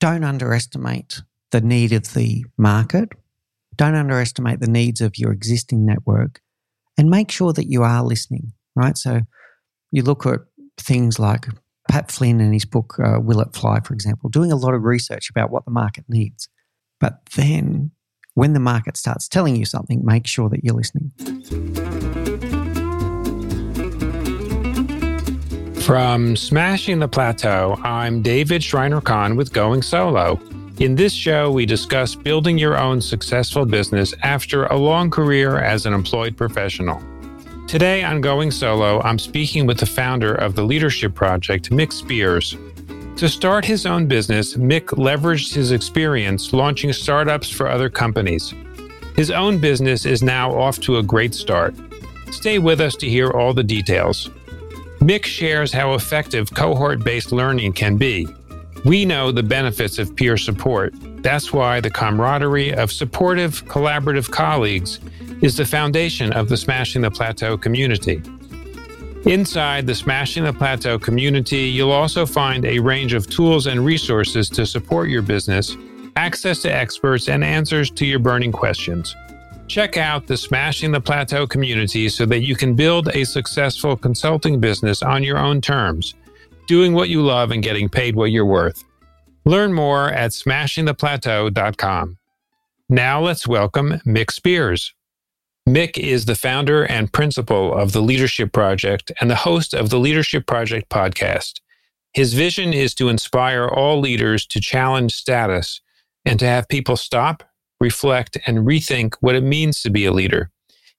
don't underestimate the need of the market. Don't underestimate the needs of your existing network and make sure that you are listening, right? So you look at things like Pat Flynn in his book, uh, Will It Fly, for example, doing a lot of research about what the market needs. But then when the market starts telling you something, make sure that you're listening. From Smashing the Plateau, I'm David Shriner-Cahn with Going Solo. In this show, we discuss building your own successful business after a long career as an employed professional. Today on Going Solo, I'm speaking with the founder of the Leadership Project, Mick Spiers. To start his own business, Mick leveraged his experience launching startups for other companies. His own business is now off to a great start. Stay with us to hear all the details. Mick shares how effective cohort based learning can be. We know the benefits of peer support. That's why the camaraderie of supportive, collaborative colleagues is the foundation of the Smashing the Plateau community. Inside the Smashing the Plateau community, you'll also find a range of tools and resources to support your business, access to experts, and answers to your burning questions. Check out the Smashing the Plateau community so that you can build a successful consulting business on your own terms, doing what you love and getting paid what you're worth. Learn more at smashingtheplateau.com. Now let's welcome Mick Spiers. Mick is the founder and principal of the Leadership Project and the host of the Leadership Project podcast. His vision is to inspire all leaders to challenge status and to have people stop, reflect, and rethink what it means to be a leader.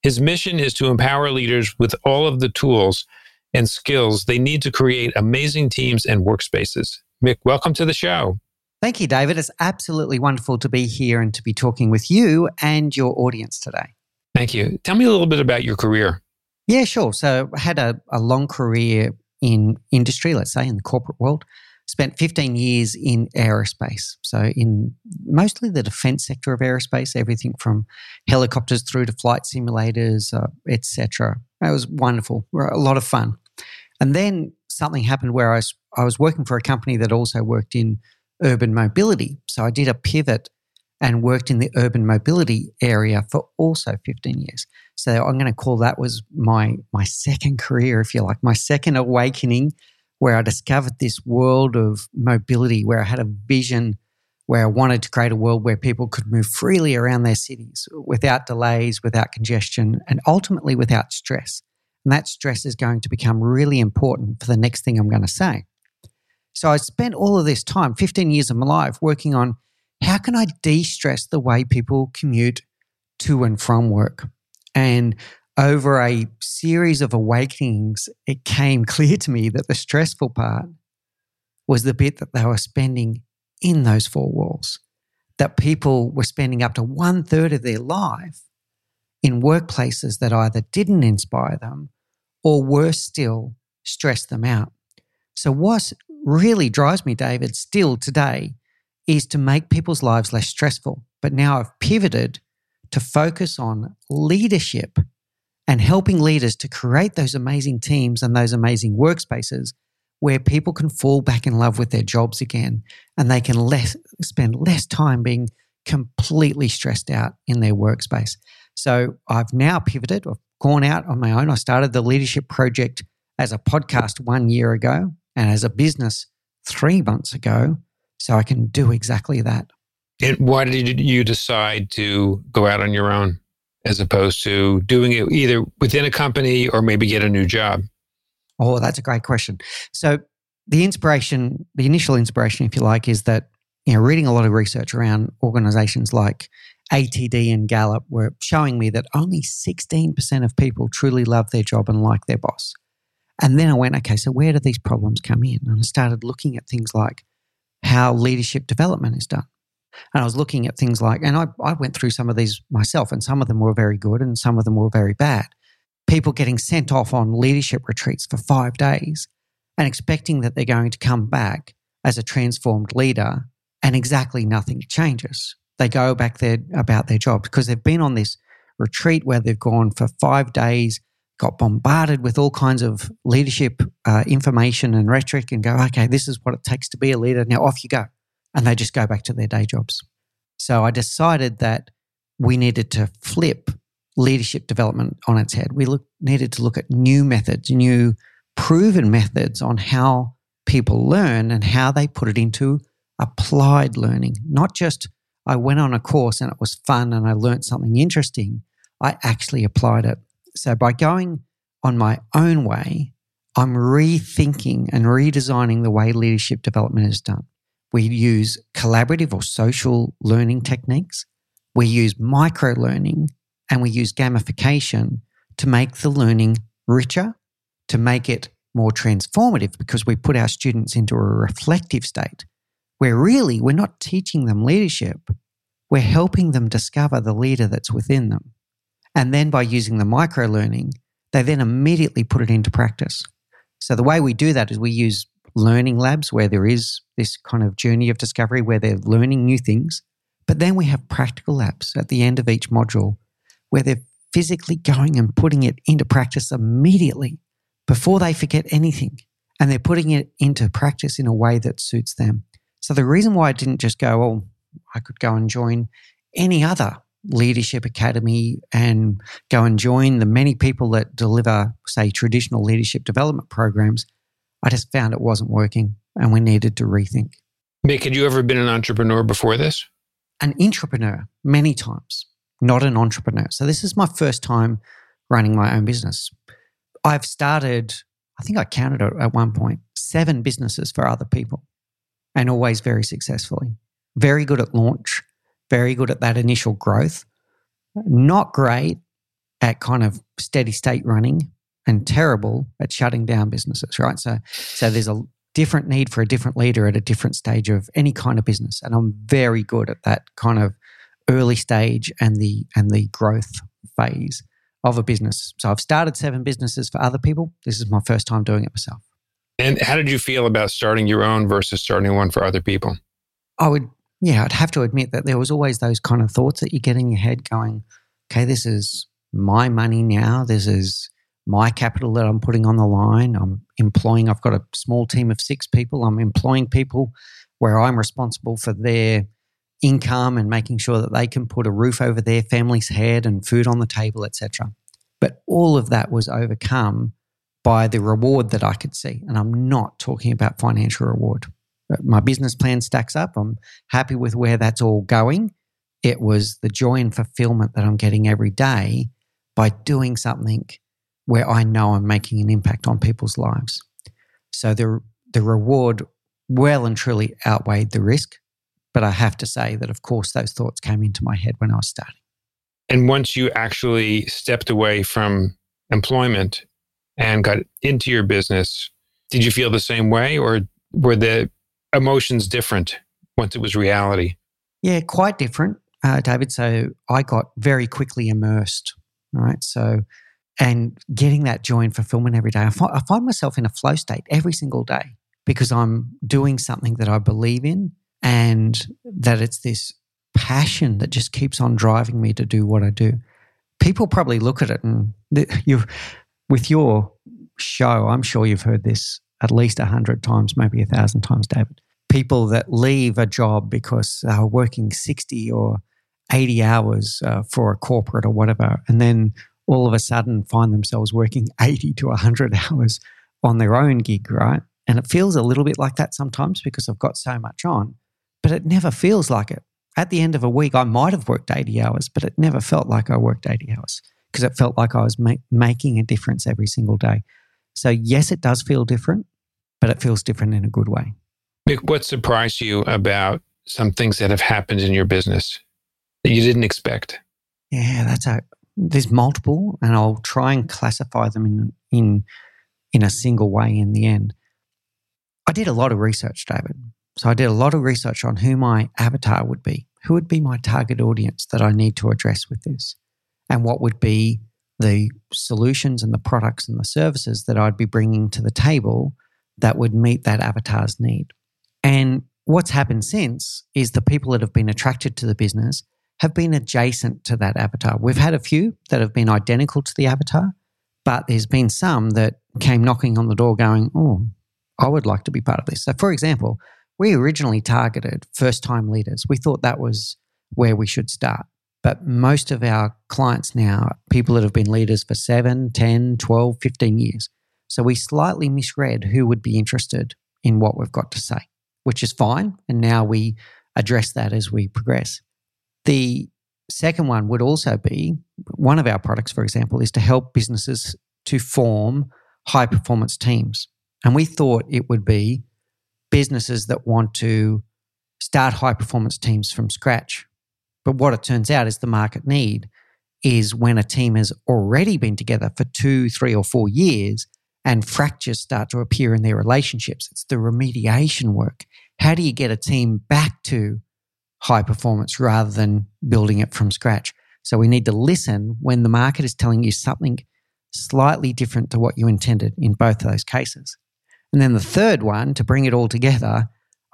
His mission is to empower leaders with all of the tools and skills they need to create amazing teams and workspaces. Mick, welcome to the show. Thank you, David. It's absolutely wonderful to be here and to be talking with you and your audience today. Thank you. Tell me a little bit about your career. Yeah, sure. So I had a, a long career in industry, let's say in the corporate world spent 15 years in aerospace. So, in mostly the defense sector of aerospace, everything from helicopters through to flight simulators, uh, etc. It was wonderful, a lot of fun. And then something happened where I was, I was working for a company that also worked in urban mobility. So, I did a pivot and worked in the urban mobility area for also 15 years. So I'm going to call that was my my second career, if you like, my second awakening where I discovered this world of mobility, where I had a vision where I wanted to create a world where people could move freely around their cities without delays, without congestion, and ultimately without stress. And that stress is going to become really important for the next thing I'm going to say. So I spent all of this time, 15 years of my life, working on how can I de stress the way people commute to and from work? And over a series of awakenings, it came clear to me that the stressful part was the bit that they were spending in those four walls. That people were spending up to one third of their life in workplaces that either didn't inspire them or worse still, stressed them out. So, what really drives me, David, still today is to make people's lives less stressful. But now I've pivoted to focus on leadership and helping leaders to create those amazing teams and those amazing workspaces where people can fall back in love with their jobs again and they can less, spend less time being completely stressed out in their workspace. So I've now pivoted, I've gone out on my own. I started the Leadership Project as a podcast one year ago and as a business three months ago. So I can do exactly that. And why did you decide to go out on your own? As opposed to doing it either within a company or maybe get a new job? Oh, that's a great question. So, the inspiration, the initial inspiration, if you like, is that, you know, reading a lot of research around organizations like ATD and Gallup were showing me that only 16% of people truly love their job and like their boss. And then I went, okay, so where do these problems come in? And I started looking at things like how leadership development is done. And I was looking at things like, and I, I went through some of these myself, and some of them were very good and some of them were very bad. People getting sent off on leadership retreats for five days and expecting that they're going to come back as a transformed leader and exactly nothing changes. They go back there about their jobs because they've been on this retreat where they've gone for five days, got bombarded with all kinds of leadership uh, information and rhetoric, and go, okay, this is what it takes to be a leader. Now off you go and they just go back to their day jobs. So I decided that we needed to flip leadership development on its head. We look, needed to look at new methods, new proven methods on how people learn and how they put it into applied learning. Not just I went on a course and it was fun and I learned something interesting. I actually applied it. So by going on my own way, I'm rethinking and redesigning the way leadership development is done. We use collaborative or social learning techniques. We use micro learning and we use gamification to make the learning richer, to make it more transformative because we put our students into a reflective state where really we're not teaching them leadership, we're helping them discover the leader that's within them. And then by using the micro learning, they then immediately put it into practice. So the way we do that is we use learning labs where there is this kind of journey of discovery where they're learning new things. But then we have practical labs at the end of each module where they're physically going and putting it into practice immediately before they forget anything. And they're putting it into practice in a way that suits them. So the reason why I didn't just go, oh, I could go and join any other leadership academy and go and join the many people that deliver, say, traditional leadership development programs, I just found it wasn't working and we needed to rethink. Mick, had you ever been an entrepreneur before this? An entrepreneur many times, not an entrepreneur. So this is my first time running my own business. I've started, I think I counted it at one point, seven businesses for other people and always very successfully. Very good at launch, very good at that initial growth, not great at kind of steady state running and terrible at shutting down businesses, right? So, so there's a different need for a different leader at a different stage of any kind of business, and I'm very good at that kind of early stage and the and the growth phase of a business. So I've started seven businesses for other people. This is my first time doing it myself. And how did you feel about starting your own versus starting one for other people? I would, yeah, I'd have to admit that there was always those kind of thoughts that you get in your head going, okay, this is my money now. This is my capital that I'm putting on the line. I'm employing, I've got a small team of six people. I'm employing people where I'm responsible for their income and making sure that they can put a roof over their family's head and food on the table, etc. But all of that was overcome by the reward that I could see. And I'm not talking about financial reward. My business plan stacks up. I'm happy with where that's all going. It was the joy and fulfillment that I'm getting every day by doing something where I know I'm making an impact on people's lives. So the the reward well and truly outweighed the risk. But I have to say that, of course, those thoughts came into my head when I was starting. And once you actually stepped away from employment and got into your business, did you feel the same way or were the emotions different once it was reality? Yeah, quite different, uh, David. So I got very quickly immersed, right? So and getting that joy and fulfillment every day. I find, I find myself in a flow state every single day because I'm doing something that I believe in and that it's this passion that just keeps on driving me to do what I do. People probably look at it and you with your show, I'm sure you've heard this at least a hundred times, maybe a thousand times, David. People that leave a job because they're working 60 or 80 hours uh, for a corporate or whatever, and then all of a sudden find themselves working 80 to 100 hours on their own gig, right? And it feels a little bit like that sometimes because I've got so much on, but it never feels like it. At the end of a week, I might have worked 80 hours, but it never felt like I worked 80 hours because it felt like I was ma- making a difference every single day. So, yes, it does feel different, but it feels different in a good way. Mick, what surprised you about some things that have happened in your business that you didn't expect? Yeah, that's a there's multiple, and I'll try and classify them in in in a single way. In the end, I did a lot of research, David. So I did a lot of research on who my avatar would be, who would be my target audience that I need to address with this, and what would be the solutions and the products and the services that I'd be bringing to the table that would meet that avatar's need. And what's happened since is the people that have been attracted to the business have been adjacent to that avatar. We've had a few that have been identical to the avatar, but there's been some that came knocking on the door going, Oh, I would like to be part of this. So, for example, we originally targeted first time leaders. We thought that was where we should start. But most of our clients now are people that have been leaders for 7, 10, 12, 15 years. So we slightly misread who would be interested in what we've got to say, which is fine. And now we address that as we progress. The second one would also be one of our products, for example, is to help businesses to form high performance teams. And we thought it would be businesses that want to start high performance teams from scratch. But what it turns out is the market need is when a team has already been together for two, three, or four years and fractures start to appear in their relationships. It's the remediation work. How do you get a team back to high performance rather than building it from scratch? So we need to listen when the market is telling you something slightly different to what you intended in both of those cases. And then the third one, to bring it all together,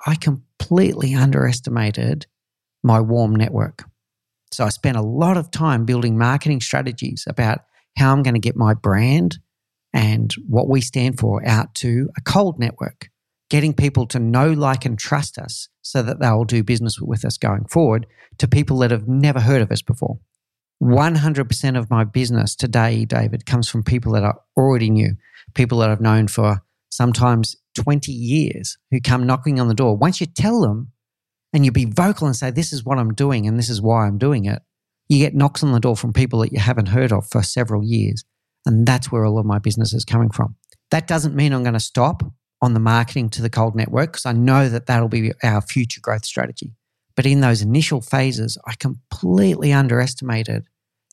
I completely underestimated my warm network. So I spent a lot of time building marketing strategies about how I'm going to get my brand and what we stand for out to a cold network, getting people to know, like, and trust us so that they'll do business with us going forward to people that have never heard of us before. 100% of my business today, David, comes from people that I already knew, people that I've known for sometimes 20 years who come knocking on the door. Once you tell them and you be vocal and say, This is what I'm doing and this is why I'm doing it, you get knocks on the door from people that you haven't heard of for several years. And that's where all of my business is coming from. That doesn't mean I'm going to stop on the marketing to the cold network because I know that that'll be our future growth strategy. But in those initial phases, I completely underestimated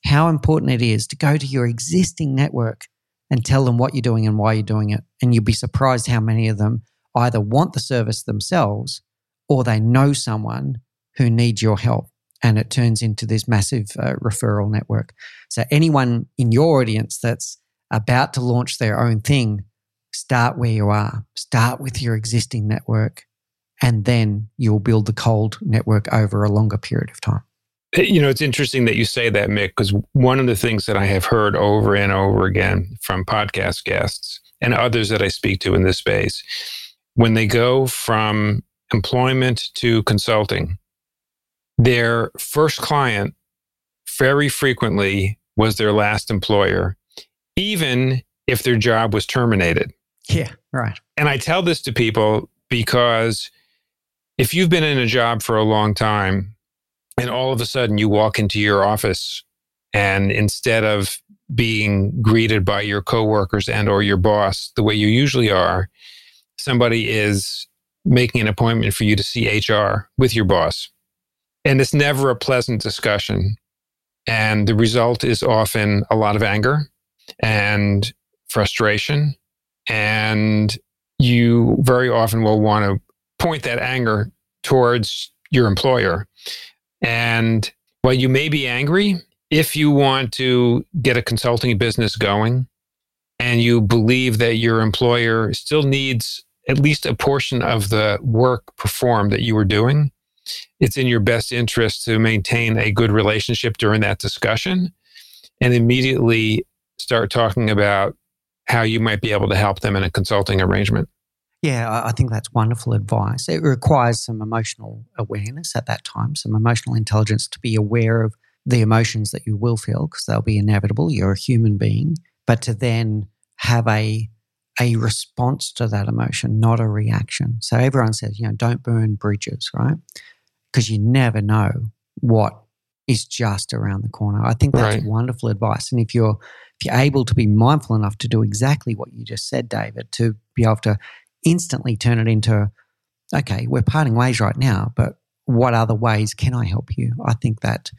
how important it is to go to your existing network and tell them what you're doing and why you're doing it. And you'll be surprised how many of them either want the service themselves or they know someone who needs your help. And it turns into this massive uh, referral network. So, anyone in your audience that's about to launch their own thing, start where you are, start with your existing network, and then you'll build the cold network over a longer period of time. You know, it's interesting that you say that, Mick, because one of the things that I have heard over and over again from podcast guests and others that I speak to in this space, when they go from employment to consulting, their first client very frequently was their last employer, even if their job was terminated. Yeah, right. And I tell this to people because if you've been in a job for a long time, and all of a sudden you walk into your office and instead of being greeted by your coworkers and or your boss the way you usually are somebody is making an appointment for you to see HR with your boss and it's never a pleasant discussion and the result is often a lot of anger and frustration and you very often will want to point that anger towards your employer. And while you may be angry, if you want to get a consulting business going and you believe that your employer still needs at least a portion of the work performed that you were doing, it's in your best interest to maintain a good relationship during that discussion and immediately start talking about how you might be able to help them in a consulting arrangement. Yeah, I think that's wonderful advice. It requires some emotional awareness at that time, some emotional intelligence to be aware of the emotions that you will feel because they'll be inevitable. You're a human being, but to then have a a response to that emotion, not a reaction. So everyone says, you know, don't burn bridges, right? Because you never know what is just around the corner. I think that's right. wonderful advice. And if you're if you're able to be mindful enough to do exactly what you just said, David, to be able to instantly turn it into, okay, we're parting ways right now, but what other ways can I help you? I think that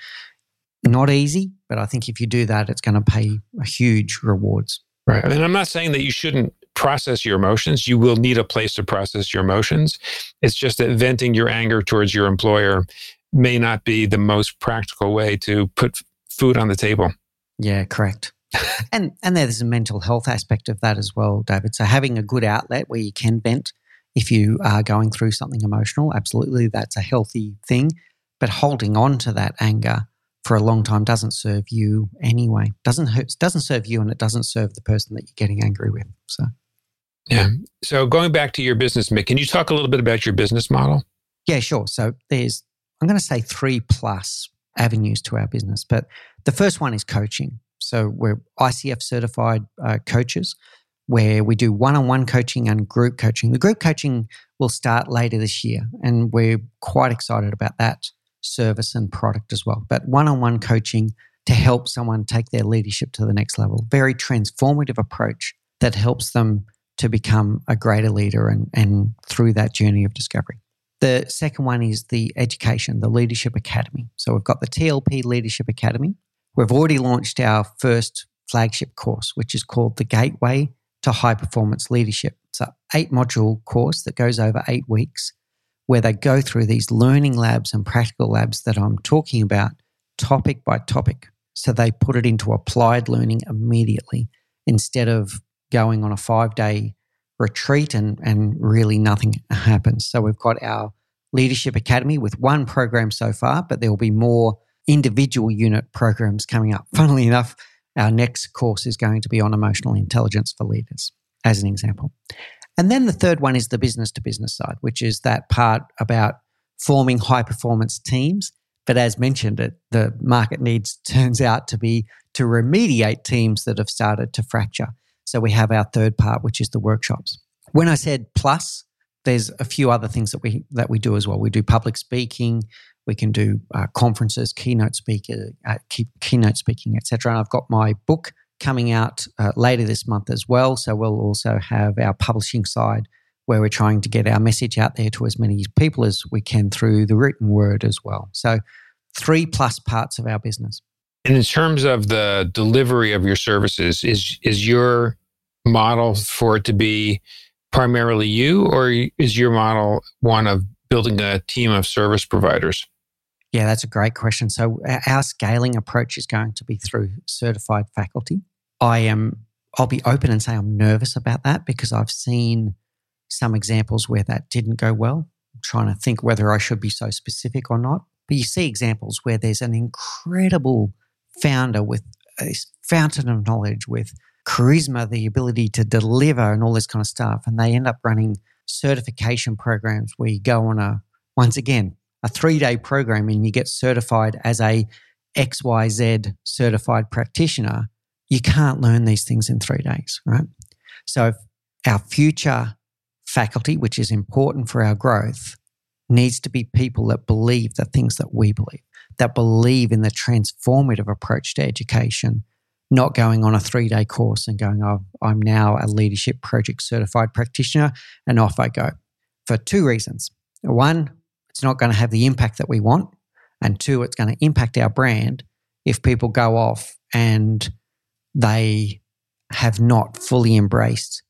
not easy, but I think if you do that, it's going to pay huge rewards. Right. And I'm not saying that you shouldn't process your emotions. You will need a place to process your emotions. It's just that venting your anger towards your employer may not be the most practical way to put food on the table. Yeah, correct and and there's a mental health aspect of that as well, David. So having a good outlet where you can vent if you are going through something emotional, absolutely, that's a healthy thing. But holding on to that anger for a long time doesn't serve you anyway. Doesn't hurt, doesn't serve you, and it doesn't serve the person that you're getting angry with. So. Yeah. So going back to your business, Mick, can you talk a little bit about your business model? Yeah, sure. So there's, I'm going to say three plus avenues to our business. But the first one is coaching. So we're ICF certified uh, coaches where we do one on one coaching and group coaching. The group coaching will start later this year, and we're quite excited about that service and product as well. But one on one coaching to help someone take their leadership to the next level. Very transformative approach that helps them to become a greater leader and, and through that journey of discovery. The second one is the education, the Leadership Academy. So we've got the TLP Leadership Academy. We've already launched our first flagship course, which is called the Gateway to High Performance Leadership. It's an eight module course that goes over eight weeks where they go through these learning labs and practical labs that I'm talking about, topic by topic. So they put it into applied learning immediately instead of going on a five day retreat and, and really nothing happens. So we've got our Leadership Academy with one program so far, but there will be more individual unit programs coming up. Funnily enough, our next course is going to be on emotional intelligence for leaders, as an example. And then the third one is the business to business side, which is that part about forming high performance teams. But as mentioned, it, the market needs turns out to be to remediate teams that have started to fracture. So we have our third part, which is the workshops. When I said plus, there's a few other things that we that we do as well. We do public speaking, we can do uh, conferences, keynote speaker, uh, key, keynote speaking, etc. And I've got my book coming out uh, later this month as well. So we'll also have our publishing side where we're trying to get our message out there to as many people as we can through the written word as well. So three plus parts of our business. And in terms of the delivery of your services, is is your model for it to be primarily you, or is your model one of building a team of service providers? Yeah, that's a great question. So, our scaling approach is going to be through certified faculty. I am, I'll be open and say I'm nervous about that because I've seen some examples where that didn't go well. I'm trying to think whether I should be so specific or not. But you see examples where there's an incredible founder with a fountain of knowledge, with charisma, the ability to deliver, and all this kind of stuff. And they end up running certification programs where you go on a, once again, a three day program and you get certified as a XYZ certified practitioner. You can't learn these things in three days, right? So, our future faculty, which is important for our growth, needs to be people that believe the things that we believe, that believe in the transformative approach to education not going on a three day course and going, oh, I'm now a leadership project certified practitioner and off I go for two reasons. One, it's not going to have the impact that we want. And two, it's going to impact our brand if people go off and they have not fully embraced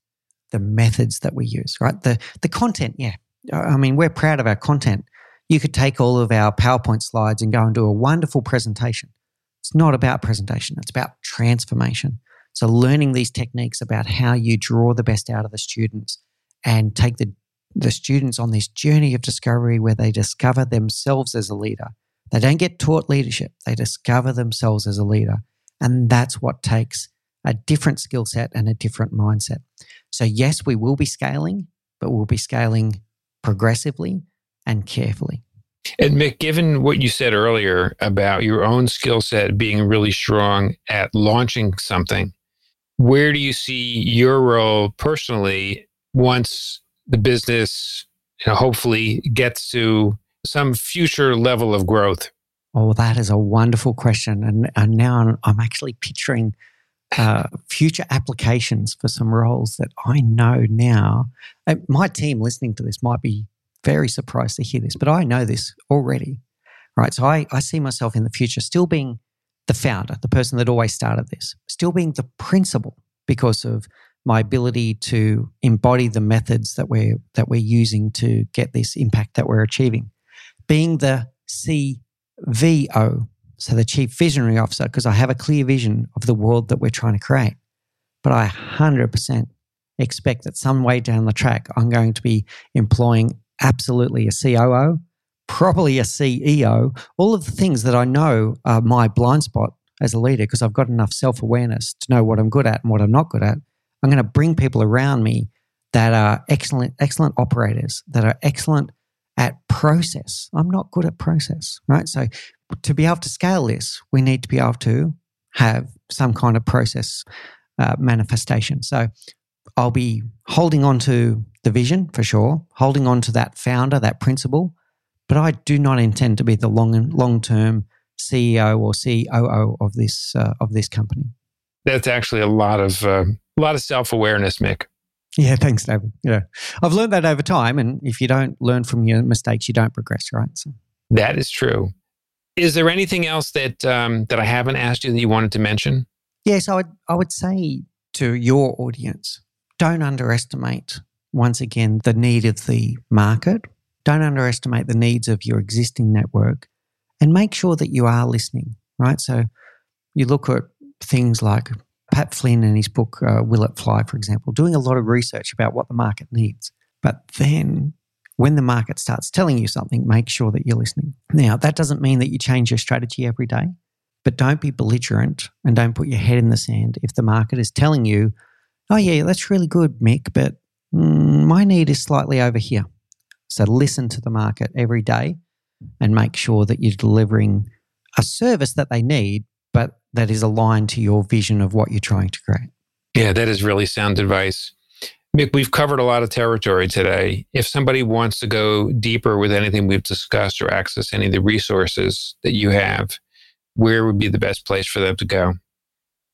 the methods that we use, right? The, the content, yeah. I mean, we're proud of our content. You could take all of our PowerPoint slides and go and do a wonderful presentation. It's not about presentation, it's about transformation. So, learning these techniques about how you draw the best out of the students and take the, the students on this journey of discovery where they discover themselves as a leader. They don't get taught leadership, they discover themselves as a leader. And that's what takes a different skill set and a different mindset. So, yes, we will be scaling, but we'll be scaling progressively and carefully. And Mick, given what you said earlier about your own skill set being really strong at launching something, where do you see your role personally once the business you know, hopefully gets to some future level of growth? Oh, that is a wonderful question. And, and now I'm, actually picturing uh, future applications for some roles that I know now. Uh, my team listening to this might be very surprised to hear this, but I know this already. Right. So I, I see myself in the future still being the founder, the person that always started this, still being the principal because of my ability to embody the methods that we're that we're using to get this impact that we're achieving. Being the CVO, so the chief visionary officer, because I have a clear vision of the world that we're trying to create. But I 100% expect that some way down the track, I'm going to be employing absolutely a COO, probably a CEO, all of the things that I know are my blind spot as a leader because I've got enough self awareness to know what I'm good at and what I'm not good at. I'm going to bring people around me that are excellent, excellent operators, that are excellent at process. I'm not good at process, right? So to be able to scale this, we need to be able to have some kind of process uh, manifestation. So I'll be holding on to the vision for sure, holding on to that founder, that principle, but I do not intend to be the long long term CEO or COO of this uh, of this company. That's actually a lot of uh, a lot of self awareness, Mick. Yeah, thanks, David. Yeah, I've learned that over time, and if you don't learn from your mistakes, you don't progress, right? So that is true. Is there anything else that um, that I haven't asked you that you wanted to mention? Yes, I would. I would say to your audience, don't underestimate once again the need of the market. Don't underestimate the needs of your existing network, and make sure that you are listening. Right. So you look at things like Pat Flynn in his book uh, Will It Fly, for example, doing a lot of research about what the market needs. But then when the market starts telling you something, make sure that you're listening. Now, that doesn't mean that you change your strategy every day, but don't be belligerent and don't put your head in the sand if the market is telling you, oh, yeah, that's really good, Mick, but mm, my need is slightly over here. So listen to the market every day and make sure that you're delivering a service that they need, but that is aligned to your vision of what you're trying to create. Yeah, that is really sound advice. Mick, we've covered a lot of territory today. If somebody wants to go deeper with anything we've discussed or access any of the resources that you have, where would be the best place for them to go?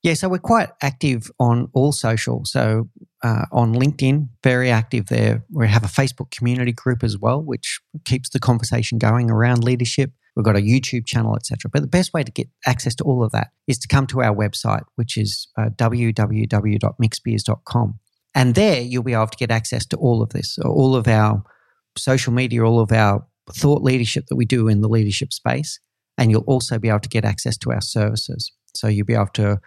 Yeah, so we're quite active on all social. So uh, on LinkedIn, very active there. We have a Facebook community group as well, which keeps the conversation going around leadership. We've got a YouTube channel, etc. But the best way to get access to all of that is to come to our website, which is uh, www.mickspiers.com. And there you'll be able to get access to all of this, all of our social media, all of our thought leadership that we do in the leadership space. And you'll also be able to get access to our services. So you'll be able to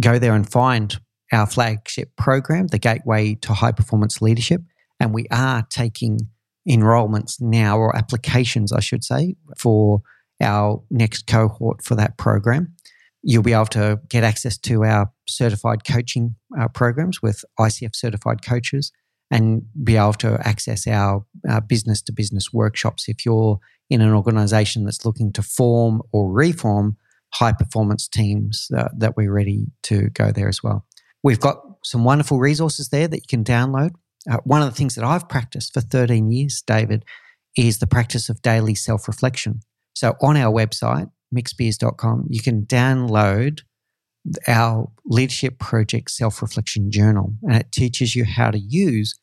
go there and find our flagship program, the Gateway to High Performance Leadership. And we are taking enrollments now, or applications, I should say, for our next cohort for that program. You'll be able to get access to our certified coaching uh, programs with ICF certified coaches and be able to access our business to business workshops if you're in an organization that's looking to form or reform high performance teams that we're ready to go there as well. We've got some wonderful resources there that you can download uh, one of the things that I've practiced for 13 years, David, is the practice of daily self reflection. So on our website, mickspiers.com, you can download our leadership project self reflection journal, and it teaches you how to use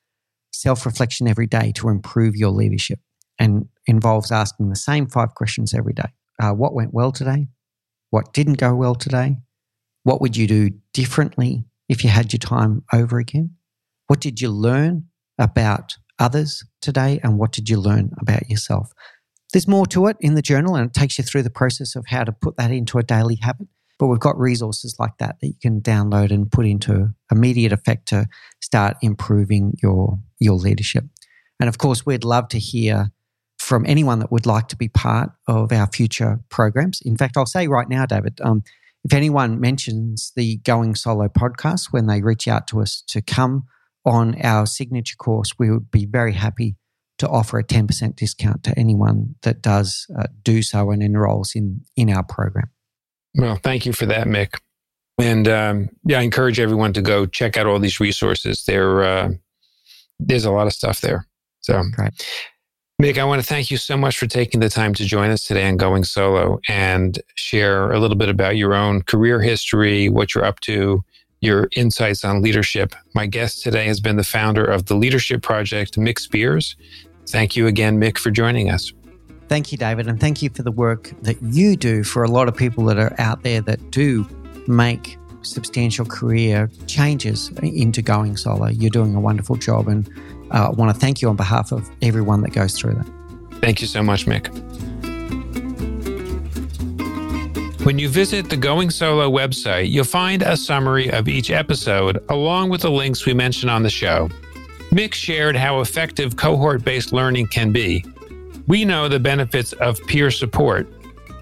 self reflection every day to improve your leadership and involves asking the same five questions every day. Uh, what went well today? What didn't go well today? What would you do differently if you had your time over again? What did you learn about others today? And what did you learn about yourself? There's more to it in the journal, and it takes you through the process of how to put that into a daily habit. But we've got resources like that that you can download and put into immediate effect to start improving your, your leadership. And of course, we'd love to hear from anyone that would like to be part of our future programs. In fact, I'll say right now, David, um, if anyone mentions the Going Solo podcast when they reach out to us to come on our signature course, we would be very happy to offer a 10% discount to anyone that does uh, do so and enrolls in, in our program. Well, thank you for that, Mick. And um, yeah, I encourage everyone to go check out all these resources. There, uh, there's a lot of stuff there. So, Great. Mick, I want to thank you so much for taking the time to join us today on Going Solo and share a little bit about your own career history, what you're up to, your insights on leadership. My guest today has been the founder of the Leadership Project, Mick Spiers. Thank you again, Mick, for joining us. Thank you, David. And thank you for the work that you do for a lot of people that are out there that do make substantial career changes into going solo. You're doing a wonderful job. And uh, I want to thank you on behalf of everyone that goes through that. Thank you so much, Mick. When you visit the Going Solo website, you'll find a summary of each episode along with the links we mentioned on the show. Mick shared how effective cohort based learning can be. We know the benefits of peer support.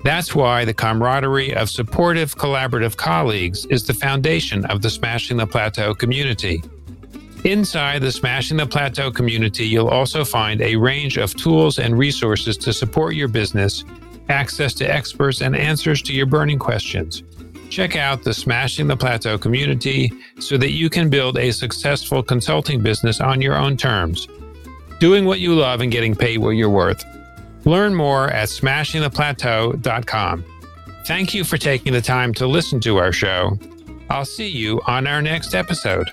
That's why the camaraderie of supportive, collaborative colleagues is the foundation of the Smashing the Plateau community. Inside the Smashing the Plateau community, you'll also find a range of tools and resources to support your business, access to experts, and answers to your burning questions. Check out the Smashing the Plateau community so that you can build a successful consulting business on your own terms, doing what you love and getting paid what you're worth. Learn more at smashingtheplateau.com. Thank you for taking the time to listen to our show. I'll see you on our next episode.